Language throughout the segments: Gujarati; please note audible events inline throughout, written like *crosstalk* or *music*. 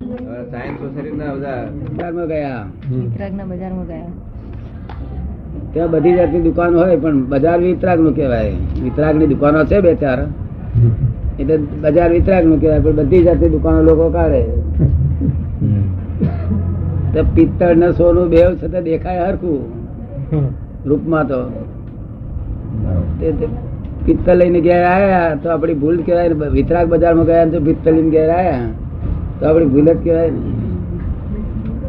સાયન્સ સોસાયટી બજારમાં ગયા. વિતરાગના બજારમાં ગયા. ત્યાં બધી જાતની દુકાન હોય પણ બજાર વિતરાગનું કહેવાય. વિતરાગની દુકાનો છે બે ચાર. એટલે બજાર વિતરાગનું કહેવાય પણ બધી જાતની દુકાનો લોકો કાઢે. પિત્તળ ને સોનું બે છતાં દેખાય હરખું. રૂપમાં તો. પિત્તળ લઈને ગયા આયા તો આપડી ભૂલ કહેવાય વિતરાગ બજારમાં ગયા તો પિત્તળ લઈને ગયા આયા. તો આપડી ભૂલ જ કહેવાય ને.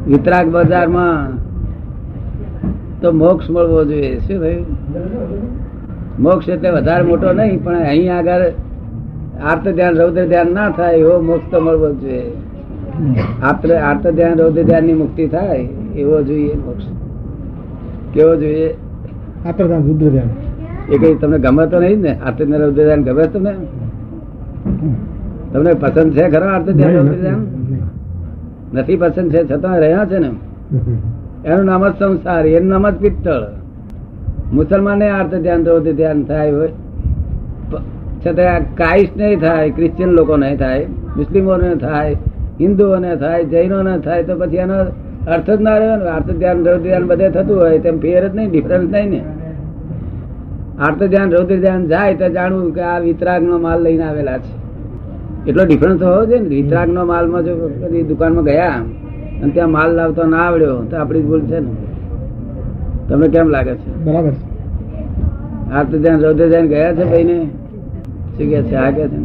વિતરાગ બજારમાં તો મોક્ષ મળવો જોઈએ. શું થયું મોક્ષ એટલે વધારે મોટો નહીં પણ અહીં આગળ આર્ત ધ્યાન રૌદ્ર ધ્યાન ના થાય એવો મોક્ષ તો મળવો જોઈએ. આર્ત આર્ત ધ્યાન રૌદ્ર ધ્યાનની મુક્તિ થાય એવો જોઈએ મોક્ષ. કેવો જોઈએ? આત્રદાન રુદ્ર ધ્યાન. એ કઈ તમને ગમે તો નહીં ને? આર્ત ધ્યાન રૌદ્ર ધ્યાન ગમે તમને? તમને પસંદ છે ખરો અર્થ નથી. પસંદ છે છતાં રહ્યા છે ને એનું નામ જ સંસાર એનું નામ જ પિત્તળ. મુસલમાન આર્થ ધ્યાન રૌદ્ર ધ્યાન થાય હોય. છતાં કાઈશ નહીં થાય ક્રિશ્ચિયન લોકો નહીં થાય મુસ્લિમોને થાય હિન્દુઓને થાય જૈનોને થાય તો પછી એનો અર્થ જ ના રહ્યો ને. આર્થ ધ્યાન રૌદ્ર ધ્યાન બધે થતું હોય તેમ ફેર જ નહીં ડિફરન્સ નહીં ને. આર્થ ધ્યાન રૌદ્ર ધ્યાન જાય તો જાણવું કે આ વિતરાગ નો માલ લઈને આવેલા છે. એટલો ડિફરન્સ હોવો જોઈએ ને. વિતરાગ નો માલમાં જો કદી દુકાનમાં ગયા અને ત્યાં માલ લાવતો ના આવડ્યો તો આપડી જ ભૂલ છે ને. તમને કેમ લાગે છે? બરાબર. આ તો ત્યાં રૌદ્ર ધ્યાન ગયા છે ભાઈ ને શું કે છે? આ કે છે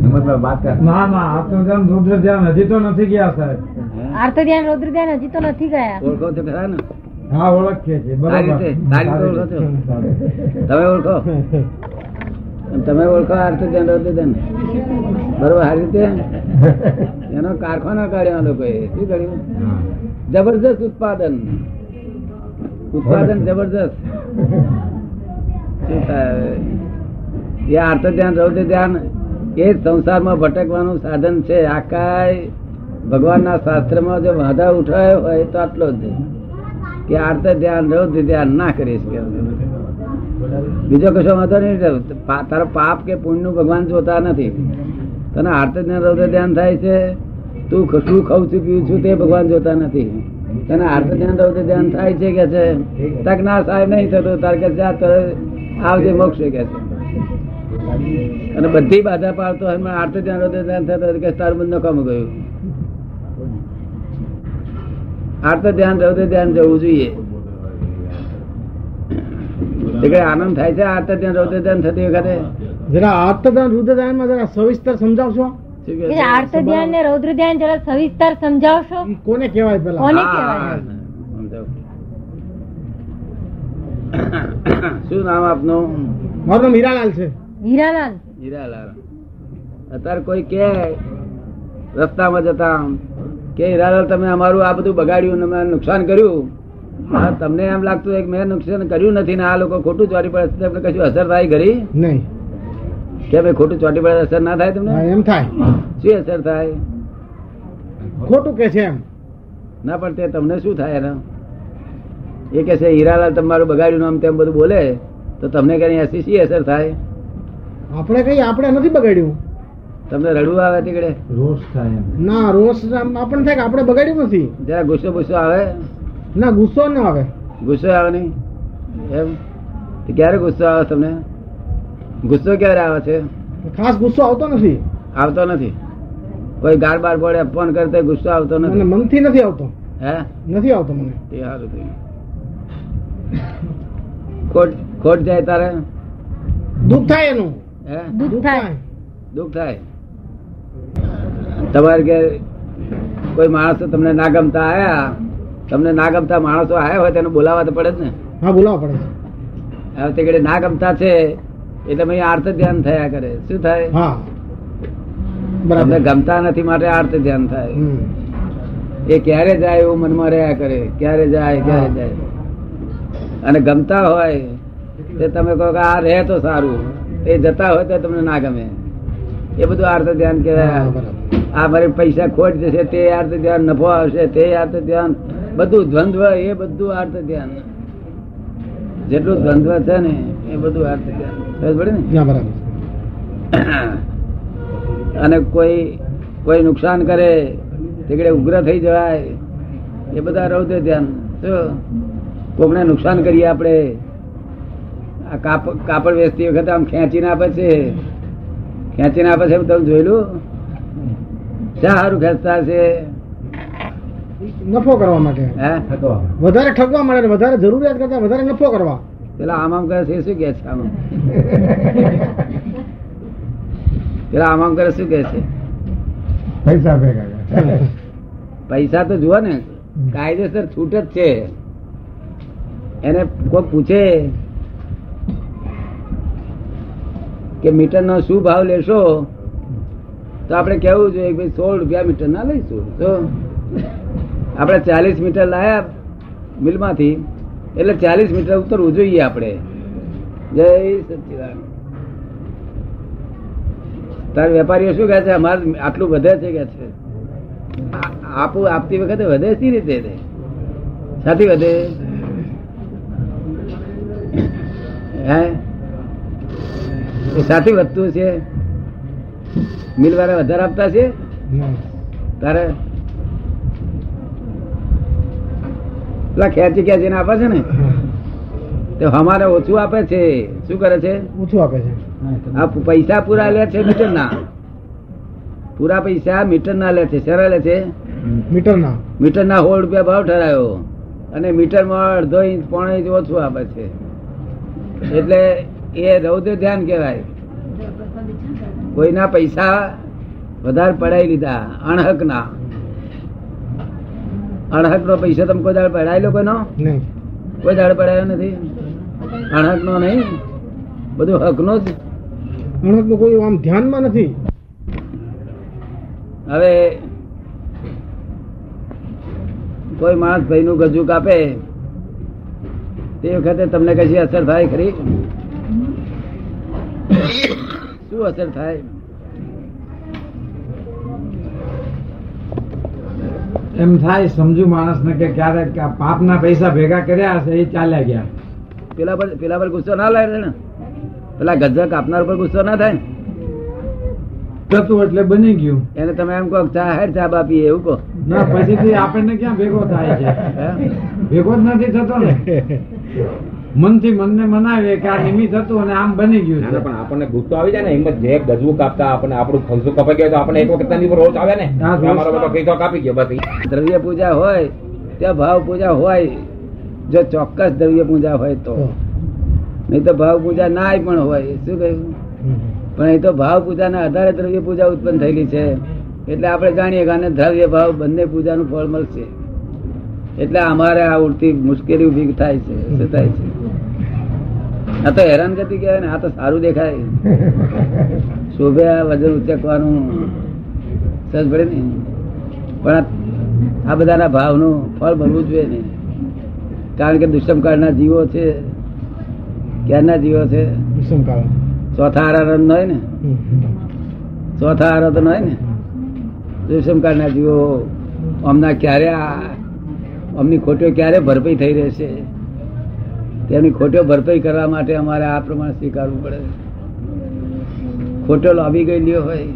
ના. ના આત્મધ્યાન તો ધ્યાન હજી તો નથી ગયા સાહેબ. હે? આર્ત ધ્યાન રૌદ્ર ધ્યાન હજી તો નથી ગયા. ઓળખો છો ખરા ને. હા ઓળખીએ છીએ છો? તમે ઓળખો? તમે ઓળખો આર્થ ધ્યાન રૌદ્ર ધ્યાન બરોબર સારી રીતે? એનો કારખાનો કાઢ્યો લોકોએ. શું કર્યું? જબરજસ્ત ઉત્પાદન. ઉત્પાદન જબરજસ્ત. એ આર્થ ધ્યાન રૌદ્ર ધ્યાન એ જ સંસારમાં ભટકવાનું સાધન છે. આકાય ભગવાનના શાસ્ત્રમાં જો વાંધા ઉઠાયો હોય તો આટલો જ કે આર્થ ધ્યાન રૌદ્ર ધ્યાન ના કરીશ કે બીજો કશો વાંધો નહીં તારો પાપ કે પુણ્યનું ભગવાન જોતા નથી. તને આર્થ ધ્યાન થાય છે, તું શું ખાઉં છું પીવું છું, તે ભગવાન જોતા નથી. તને આર્થ ધ્યાન રૌદ્ર ધ્યાન થાય છે કે છે? તક ના સાહેબ નહીં થતું, તાર કે આવજે, મોક્ષ કે છે. અને બધી બાધા પાડતો એમાં આર્થ ધ્યાન રૌદ્ર ધ્યાન થતો કે તાર બંધ નકામ ગયું. આર્થ ધ્યાન રૌદ્ર ધ્યાન જવું જોઈએ. આનંદ થાય છે? આર્થ ધ્યાન થતી વખતે? જરા આત્મધ્યાન રુદ્રમાં જરા સવિસ્તર સમજાવશો? આર્ત ધ્યાન ને રૌદ્ર ધ્યાન જરા સવિસ્તર સમજાવશો? કોને કહેવાય પેલા? કોને કહેવાય? શું નામ આપનું? મારું નામ હીરાલાલ છે. હીરાલાલ. હીરાલાલ. અત્યારે કોઈ કે રસ્તામાં જતા કે હીરાલાલ તમે અમારું આ બધું બગાડ્યું અને નુકસાન કર્યું? તમને એમ લાગતું હોય કે મેં નુકસાન કર્યું નથી ને આ લોકો ખોટું ચોરી પડે તમને કશું અસર થાય ખરી નહીં. કે ભાઈ ખોટું ચોટી પડે અસર ના થાય તમને? એમ થાય. શું અસર થાય? ખોટું કે છે એમ? ના પણ તે તમને શું થાય એના? એ કે છે હીરાલાલ તમારું બગાડ્યું નામ તેમ બધું બોલે તો તમને કઈ એસી શી અસર થાય? આપણે કઈ આપણે નથી બગાડ્યું. તમને રડવું આવે તીકડે રોષ થાય ના રોષ આપણને થાય કે આપણે બગાડ્યું નથી. જરા ગુસ્સો ગુસ્સો આવે? ના ગુસ્સો ના આવે. ગુસ્સો આવે નહીં? એમ? ક્યારે ગુસ્સો આવે તમને? ગુસ્સો ક્યારે આવે છે? ખાસ ગુસ્સો આવતો નથી. આવતો નથી. કોઈ ગાર બાર પડે ફોન કરતા ગુસ્સો આવતો મને નથી મનથી નથી આવતો. હે? નથી આવતો મને. તે સારું થયું. ખોટ ખોટ જાય તારે? દુઃખ થાય એનું. હે? દુઃખ થાય. દુઃખ થાય. તમારે કે કોઈ માણસો તમને ના ગમતા આયા તમને ના ગમતા માણસો આવ્યા હોય તેને બોલાવા તો પડે જ ને. હા બોલાવા પડે હવે તે ઘડી ના ગમતા છે એટલે ભાઈ આર્થ ધ્યાન થયા કરે. શું થાય? હા. તમને ગમતા નથી માટે આર્થ ધ્યાન થાય. એ ક્યારે જાય એવું મનમાં રહ્યા કરે. ક્યારે જાય ક્યારે જાય. અને ગમતા હોય તે તમે કહો કે આ રહે તો સારું. એ જતા હોય તો તમને ના ગમે. એ બધું આર્થ ધ્યાન કહેવાય. આ મારે પૈસા ખોટ જશે તે અર્થ ધ્યાન નફો આવશે તે અર્થ ધ્યાન. બધું દ્વંદ્વ એ બધું અર્થ ધ્યાન. જેટલું દ્વંદ્વ છે ને એ બધું અર્થ ધ્યાન. ને? બરાબર. અને કોઈ કોઈ નુકસાન કરે તેગડે ઉગ્ર થઈ જવાય એ બધા રૌદ્ર ધ્યાન. શું કોકને નુકસાન કરીએ આપણે? આ કાપડ કાપડ વેચતી વખતે આમ ખેંચીને આપે છે. ખેંચીને આપે છે તમે જોયેલું? સારું ખેંચતા છે. નફો કરવા માટે. હે વધારે ઠગવા માટે વધારે જરૂરિયાત કરતા વધારે નફો કરવા. પેલા આમ આમ કરે છે શું કે છે આમ પેલા આમ આમ કરે શું કે છે? પૈસા ભેગા પૈસા તો જુઓ ને કાયદેસર છૂટ જ છે. એને કોઈ પૂછે કે મીટર નો શું ભાવ લેશો? તો આપણે કેવું જોઈએ ભાઈ સોળ રૂપિયા મીટર ના લઈશું. તો આપણે ચાલીસ મીટર લાયા મિલમાંથી, એટલે ચાલીસ મીટર ઉતરવું જોઈએ આપણે. જય સચિદાન તાર વેપારીઓ શું કહે છે? અમારે આટલું વધે છે કે છે? આપું, આપતી વખતે વધે સી રીતે? સાથી વધે? હે? એ સાથી વધતું છે? મિલ વાળા વધારે આપતા છે? તારે? પેલા ખેંચી ખેંચીને આપે છે ને તો અમારે ઓછું આપે છે. શું કરે છે? ઓછું આપે છે. આ પૈસા પૂરા લે છે મીટર ના પૂરા પૈસા મીટર ના લે છે. શેના લે છે? મીટર ના મીટર ના હોળ રૂપિયા ભાવ ઠરાયો. અને મીટરમાં અડધો ઇંચ પોણો ઇંચ ઓછું આપે છે. એટલે એ રૌદ્ર ધ્યાન કહેવાય. કોઈના પૈસા વધારે પડાઈ લીધા. અણહક ના. અણહક નો પૈસા તમે કોઈ દાડ પડાયેલો કોઈનો? કોઈ દાડ પડાયો નથી? અણહક નો નહીં? બધું હક નો જ. અણહકનું કોઈ આમ ધ્યાનમાં નથી. હવે કોઈ માણસ ભાઈ નું ગજુ કાપે તે વખતે તમને કશી અસર થાય ખરી? શું અસર થાય? એમ થાય સમજુ માણસ ને કે ક્યારેક પાપ ના પૈસા ભેગા કર્યા હશે એ ચાલ્યા ગયા. પેલા પર પેલા પર ગુસ્સો ના લાગે ને? પેલા ગજક કાપનાર પર ગુસ્સો ના થાય? થતું એટલે બની ગયું. એને તમે એમ કહો ચા હેડ ચા બાપી એવું કહો. ના પછીથી આપણને ક્યાં ભેગો થાય છે? ભેગો જ નથી થતો ને. મનથી મનને મનાવીએ કે આ નિમિત્ત હતું અને આમ બની ગયું છે. પણ આપણને ગુસ્સો આવી જાય ને હિંમત જે ગજવું કાપતા આપણને આપણું ખલસું કપાઈ ગયો તો આપણે એક વખતની રોજ આવે ને. બધો કાપી ગયો બસ દ્રવ્ય પૂજા હોય ત્યાં ભાવ પૂજા હોય જો ચોક્કસ દ્રવ્ય પૂજા હોય તો. નહીં તો ભાવ પૂજા ના પણ હોય શું કહ્યું? પણ એ તો ભાવ પૂજાના આધારે દ્રવ્ય પૂજા ઉત્પન્ન થયેલી છે. એટલે આપણે જાણીએ કે આને દ્રવ્ય ભાવ બંને પૂજાનું ફળ મળશે. એટલે અમારે આ ઉડતી મુશ્કેલી ઊભી થાય છે શું થાય છે? આ તો હેરાન હેરાનગતિ કહેવાય ને આ તો સારું દેખાય. શોભે આ વજન ઉચકવાનું સજ પડે ને. પણ આ- બધાના ભાવનું ફળ બનવું જોઈએ ને. કારણ કે દુષ્મકાળના જીવો છે. ક્યારના જીવો છે? ચોથા આરા ન હોય ને. ચોથા આરા તો ન હોય ને. દુષ્મકાળના જીવો અમના ક્યારે અમની ખોટીઓ ક્યારે ભરપાઈ થઈ રહેશે? તેમની ખોટો ભરપાઈ કરવા માટે અમારે આ પ્રમાણે સ્વીકારવું પડે ખોટો લાવી ગયેલી હોય.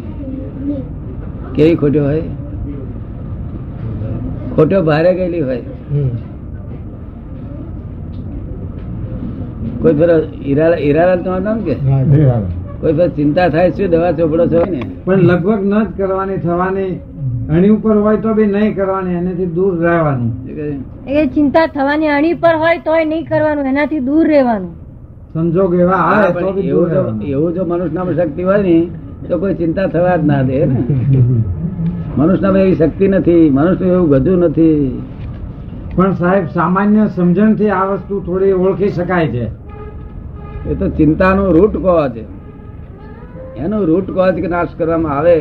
કેવી ખોટો હોય? ખોટો ભારે ગયેલી હોય. કોઈ ફેર ઈરાલા તમારું નામ કે? કોઈ ફેર ચિંતા થાય શું દવા ચોપડો છો? ને પણ લગભગ ન જ કરવાની થવાની અણી ઉપર હોય તો બી નહીં કરવાની એનાથી દૂર રહેવાનું. એ ચિંતા થવાની અણી પર હોય તોય નહીં કરવાનું એનાથી દૂર રહેવાનું. સંજોગ એવા આવે તો બી દૂર એવું જો મનુષ્યનામાં શક્તિ હોય ને તો કોઈ ચિંતા થવા જ ના દે ને? *laughs* મનુષ્યમાં એવી શક્તિ નથી મનુષ્ય એવું ગધું નથી. પણ સાહેબ સામાન્ય સમજણથી આ વસ્તુ થોડી ઓળખી શકાય છે. એ તો ચિંતાનું રૂટ કોજ એનું રૂટ કોજ કે નાશ કરવામાં આવે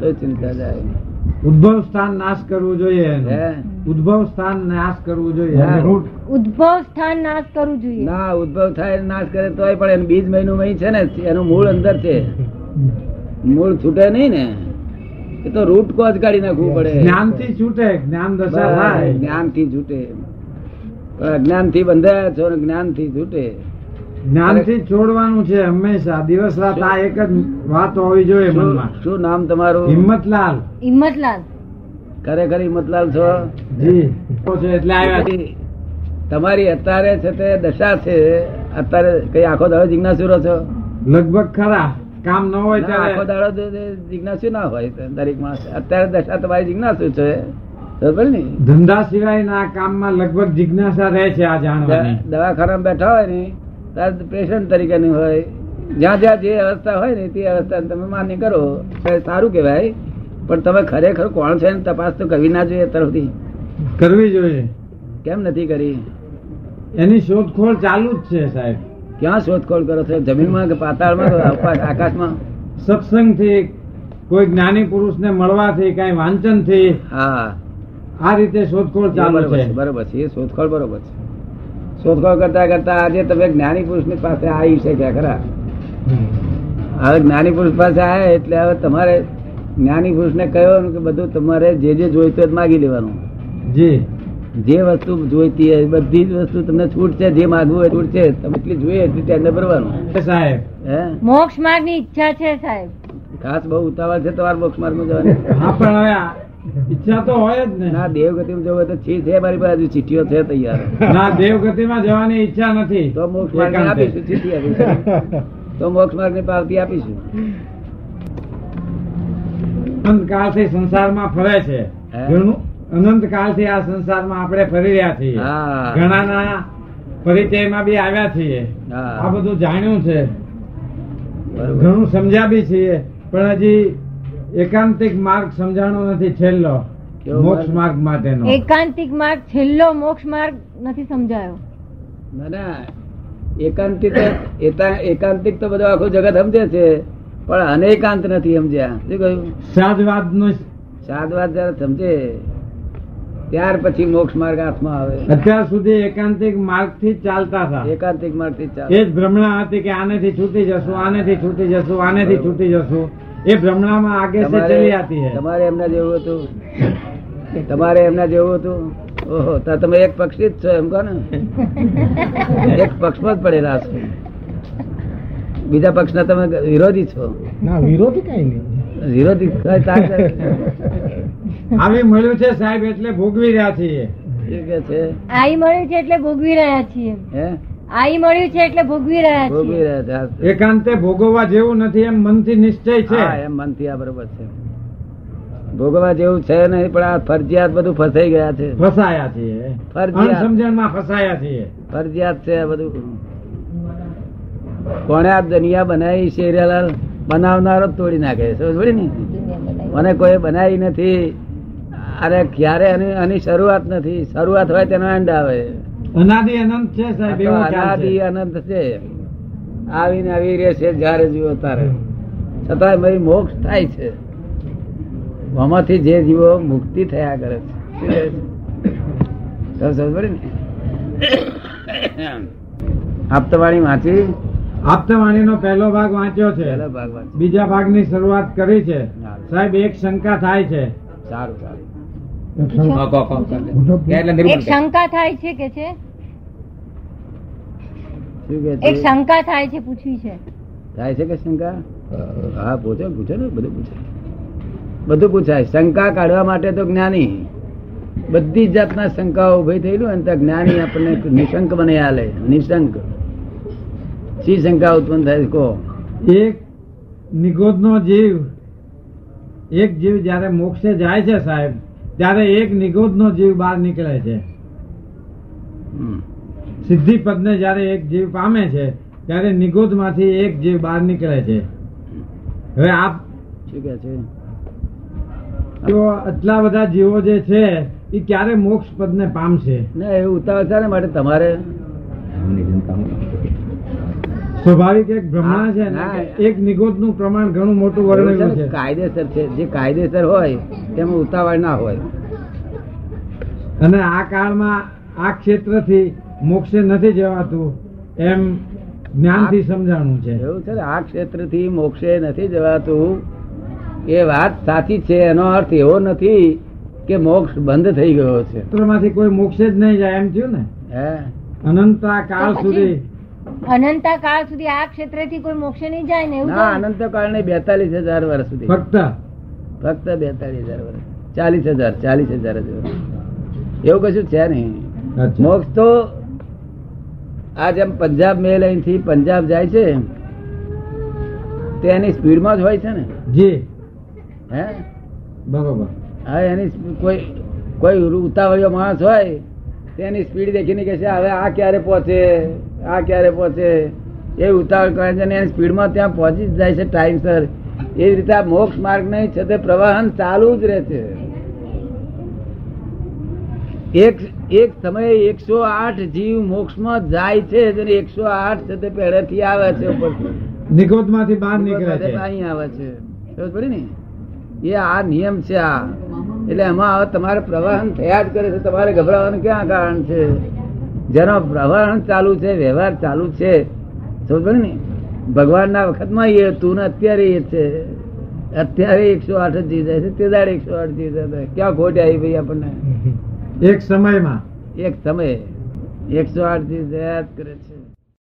તો ચિંતા જાય. ઉદ્ભવ સ્થાન નાશ કરવું જોઈએ એનું. ઉદ્ભવ સ્થાન નાશ કરવું જોઈએ. ઉદ્ભવ સ્થાન નાશ કરવું જોઈએ. ના ઉદ્ભવ થાય નાશ કરે તોય પણ એનું બીજ મહિનું મહી છે ને એનું મૂળ અંદર છે. મૂળ છૂટે નહીં ને. એ તો રૂટ કોજ કાઢી નાખવું પડે. જ્ઞાનથી છૂટે જ્ઞાન દશા જ્ઞાનથી છૂટે. અજ્ઞાનથી બંધાયા છો જ્ઞાનથી છૂટે. જ્ઞાનથી છોડવાનું છે હંમેશા. દિવસ રાત આ એક જ વાત હોવી જોઈએ મનમાં. શું નામ તમારું? હિંમતલાલ. હિંમતલાલ. ખરેખર હિંમતલાલ છો? જી. એટલે આવ્યા. તમારી અત્યારે છે તે દશા છે અત્યારે કઈ આખો દાડો જિજ્ઞાસુ રહો છો? લગભગ ખરા. કામ ન હોય ના, આખો દાડો જિજ્ઞાસુ ના હોય દરેક માણસ. અત્યારે દશા તમારી જિજ્ઞાસુ છે. ધંધા સિવાય સિવાયના કામમાં લગભગ જિજ્ઞાસા રહે છે આ જાણવાની. દવાખાના બેઠા હોય ને ત્યારે પેશન્ટ તરીકેની હોય જ્યાં જ્યાં જે અવસ્થા હોય ને તે અવસ્થા તમે માન્ય કરો. સારું કહેવાય પણ તમે ખરેખર કોણ છે તપાસ તો કરવી ના જોઈએ તરફથી. કરવી જોઈએ. કેમ નથી કરી? એની શોધખોળ ચાલુ જ છે સાહેબ. ક્યાં શોધખોળ કરો છો? જમીનમાં કે પાતાળમાં આકાશ- આકાશમાં? સત્સંગથી કોઈ જ્ઞાની પુરુષને મળવાથી કઈ વાંચનથી હા. આ રીતે શોધખોળ ચાલુ છે બરોબર છે એ શોધખોળ બરોબર છે. શોધખોળ કરતા કરતા આજે તમે જ્ઞાની પુરુષની પાસે આવી શક્યા ખરા? હવે જ્ઞાની પુરુષ પાસે આવ્યા એટલે હવે તમારે જ્ઞાની પુરુષને કહ્યું કે બધું તમારે જે જે જોઈતું હોય તે માગી લેવાનું. જે. જે વસ્તુ જોઈતી હોય બધી જ વસ્તુ તમને છૂટ છે જે માગવું હોય છૂટ છે. તમે એટલી જોઈએ એટલી ટેન્ડર ભરવાનું. સાહેબ. હે? મોક્ષ માર્ગની ઈચ્છા છે સાહેબ. ખાસ બહુ ઉતાવળ છે તમારે મોક્ષ માર્ગમાં જવાની. હા પણ હવે આ ઈચ્છા તો હોય જ ને. ના દેવગતિમાં જવું તો છે છે મારી પાસે ચીઠીઓ છે તૈયાર. ના દેવગતિમાં જવાની ઈચ્છા નથી. તો મોક્ષ માર્ગ આપીશું ચીઠી આપીશું. તો મોક્ષ માર્ગની પાવતી આપીશું. અનંત કાળથી સંસારમાં ફરે છે. અનંત કાળથી આ સંસારમાં આપણે ફરી રહ્યા છીએ. ઘણાના પરિચયમાં બી આવ્યા છીએ. આ બધું જાણ્યું છે. ઘણું સમજ્યા બી છીએ. પણ હજી એકાંતિક માર્ગ સમજાણો નથી છેલ્લો મોક્ષ માર્ગ? માટેનો. એકાંતિક માર્ગ છેલ્લો મોક્ષ માર્ગ નથી સમજાયો. ના ના એકાંતિક એકાંતિક તો બધો આખું જગત સમજે છે પણ અનેકાંત નથી સમજ્યા. શું કહ્યું? સાદવાદ નો સાદવાદ જયારે સમજે ત્યાર પછી મોક્ષ માર્ગ હાથમાં આવે. અત્યાર સુધી એકાંતિક માર્ગથી ચાલતા હતા. એકાંતિક માર્ગથી એ જ ભ્રમણા હતી કે આનેથી છૂટી જશું આનેથી છૂટી જશું આનેથી છૂટી જશું. એ ભ્રમણામાં આગે સે ચલી આતી હે. તમારે એમના જેવું હતું? તમારે એમના જેવું હતું? ઓહો તો તમે એક પક્ષી જ છો એમ કહો ને. એક પક્ષમાં જ પડેલા છો. બીજા પક્ષના તમે વિરોધી છો. ના વિરોધી કઈ નહીં. વિરોધી કઈ તાર- આવી મળ્યું છે સાહેબ એટલે ભોગવી રહ્યા છીએ. કે છે? આઈ મળ્યું છે એટલે ભોગવી રહ્યા છીએ. હે? આઈ મળ્યું છે એટલે ભોગવી રહ્યા ભોગવી રહ્યા છે એકાંતે ભોગવવા જેવું નથી એમ મનથી નિશ્ચય છે? હા એમ મનથી આ બરોબર છે. ભોગવા જેવું છે નહીં પણ આ ફરજિયાત બધું ફસાઈ ગયા છે. ફસાયા છે ફરજિયાત. સમજણમાં ફસાયા છે ફરજિયાત છે આ બધું. કોણે આ દુનિયા બનાવી શેરિયાલાલ બનાવનારો તોડી નાખે છે. ને? મને કોઈ બનાવી નથી. અરે ક્યારે આની આની શરૂઆત નથી. શરૂઆત હોય તેનો એન્ડ આવે. અનાદિ અનંત છે સાહેબ એવો અનાદિ અનંત છે. આવીને આવી રહે છે જ્યારે જીવો તારે છતાં મારી મોક્ષ થાય છે. આમાંથી જે જીવો મુક્તિ થયા કરે છે. ને? આપતવાણી વાંચી? આપતવાણીનો પહેલો ભાગ વાંચ્યો છે. બીજા ભાગની શરૂઆત કરી છે. સાહેબ એક શંકા થાય છે. સારું સારું. એક શંકા થાય છે કે છે? એક શંકા થાય છે પૂછવી છે. થાય છે કે શંકા? હા. પૂછે પૂછે ને બધું પૂછે. બધું પૂછાય. શંકા કાઢવા માટે તો જ્ઞાની. બધી જાતના શંકાઓ ઊભી થયેલું અને ત્યાં જ્ઞાની આપણને નિશંક બને આલે નિશંક. શી શંકા ઉત્પન્ન થાય છે? કહો. એક નિગોદનો જીવ. એક જીવ જ્યારે મોક્ષે જાય છે સાહેબ ત્યારે એક નિગોદનો જીવ બહાર નીકળે છે. સિદ્ધિ સિદ્ધિ પદને જયારે એક જીવ પામે છે ત્યારે નિગોદમાંથી એક જીવ બહાર નીકળે છે. હવે આપ શું કે છે? આટલા બધા જીવો જે છે એ ક્યારે મોક્ષ પદને પામશે? ને એ ઉતાવળ છે માટે તમારે. સ્વાભાવિક એક ભ્રમણા છે ને ના. કે એક પ્રમાણ ઘણું મોટું વર્ણવ્યું છે કાયદેસર છે જે કાયદેસર હોય તેમાં ઉતાવળ ના હોય. અને આ કાળમાં આ ક્ષેત્રથી મોક્ષે નથી જવાતું એમ જ્ઞાનથી સમજાણું છે. એવું છે આ ક્ષેત્રથી મોક્ષે નથી જવાતું એ વાત સાચી છે એનો અર્થ એવો નથી કે મોક્ષ બંધ થઈ ગયો છે. ક્ષેત્રમાંથી કોઈ મોક્ષે જ નહીં જાય એમ થયું ને? હે? અનંતા કાળ સુધી અનંતા કાળ સુધી આ ક્ષેત્રથી કોઈ મોક્ષે નહીં જાય ને એવું ના તો? અનંત કાળ નહીં બેતાલીસ હજાર વર્ષ સુધી. ફક્ત? ફક્ત બેતાલીસ હજાર વર્ષ. ચાલીસ હજાર ચાલીસ હજાર જ એવું કશું છે નહીં. મોક્ષ તો આ જેમ પંજાબ મેલ અહીંથી પંજાબ જાય છે તે એની સ્પીડમાં જ હોય છે ને. જી. હે? બરોબર. હા એની કોઈ કોઈ ઉતાવળિયો માણસ હોય તેની સ્પીડ દેખીને કે છે હવે આ ક્યારે પહોંચે? આ ક્યારે પહોંચે? એ ઉતાવળ કરે છે એની સ્પીડમાં ત્યાં પહોંચી જ જાય છે ટાઈમસર એ રીતે આ મોક્ષ માર્ગ નહીં છે તે પ્રવાહન ચાલુ જ રહે છે. એક એક સમયે એકસો આઠ જીવ મોક્ષમાં જાય છે જેને એકસો આઠ છે તે પહેલેથી આવે છે નિગોદમાંથી બહાર નીકળે છે. અહીં આવે છે. સમજ પડી ને? એ આ નિયમ છે આ. એટલે એમાં હવે તમારે પ્રવાહન થયા જ કરે છે. તમારે ગભરાવાનું ક્યાં કારણ છે? જેનો પ્રવાહન ચાલુ છે વ્યવહાર ચાલુ છે સમજ ને? ભગવાનના વખતમાં એ હતું ને અત્યારે એ છે. અત્યારે એકસો આઠ જ જાય છે તે દાડે એકસો આઠ જાય છે. ક્યાં ખોટ આવી ભાઈ આપણને? એક સમયમાં. એક સમયે. એકસો આઠ જીત કરે છે.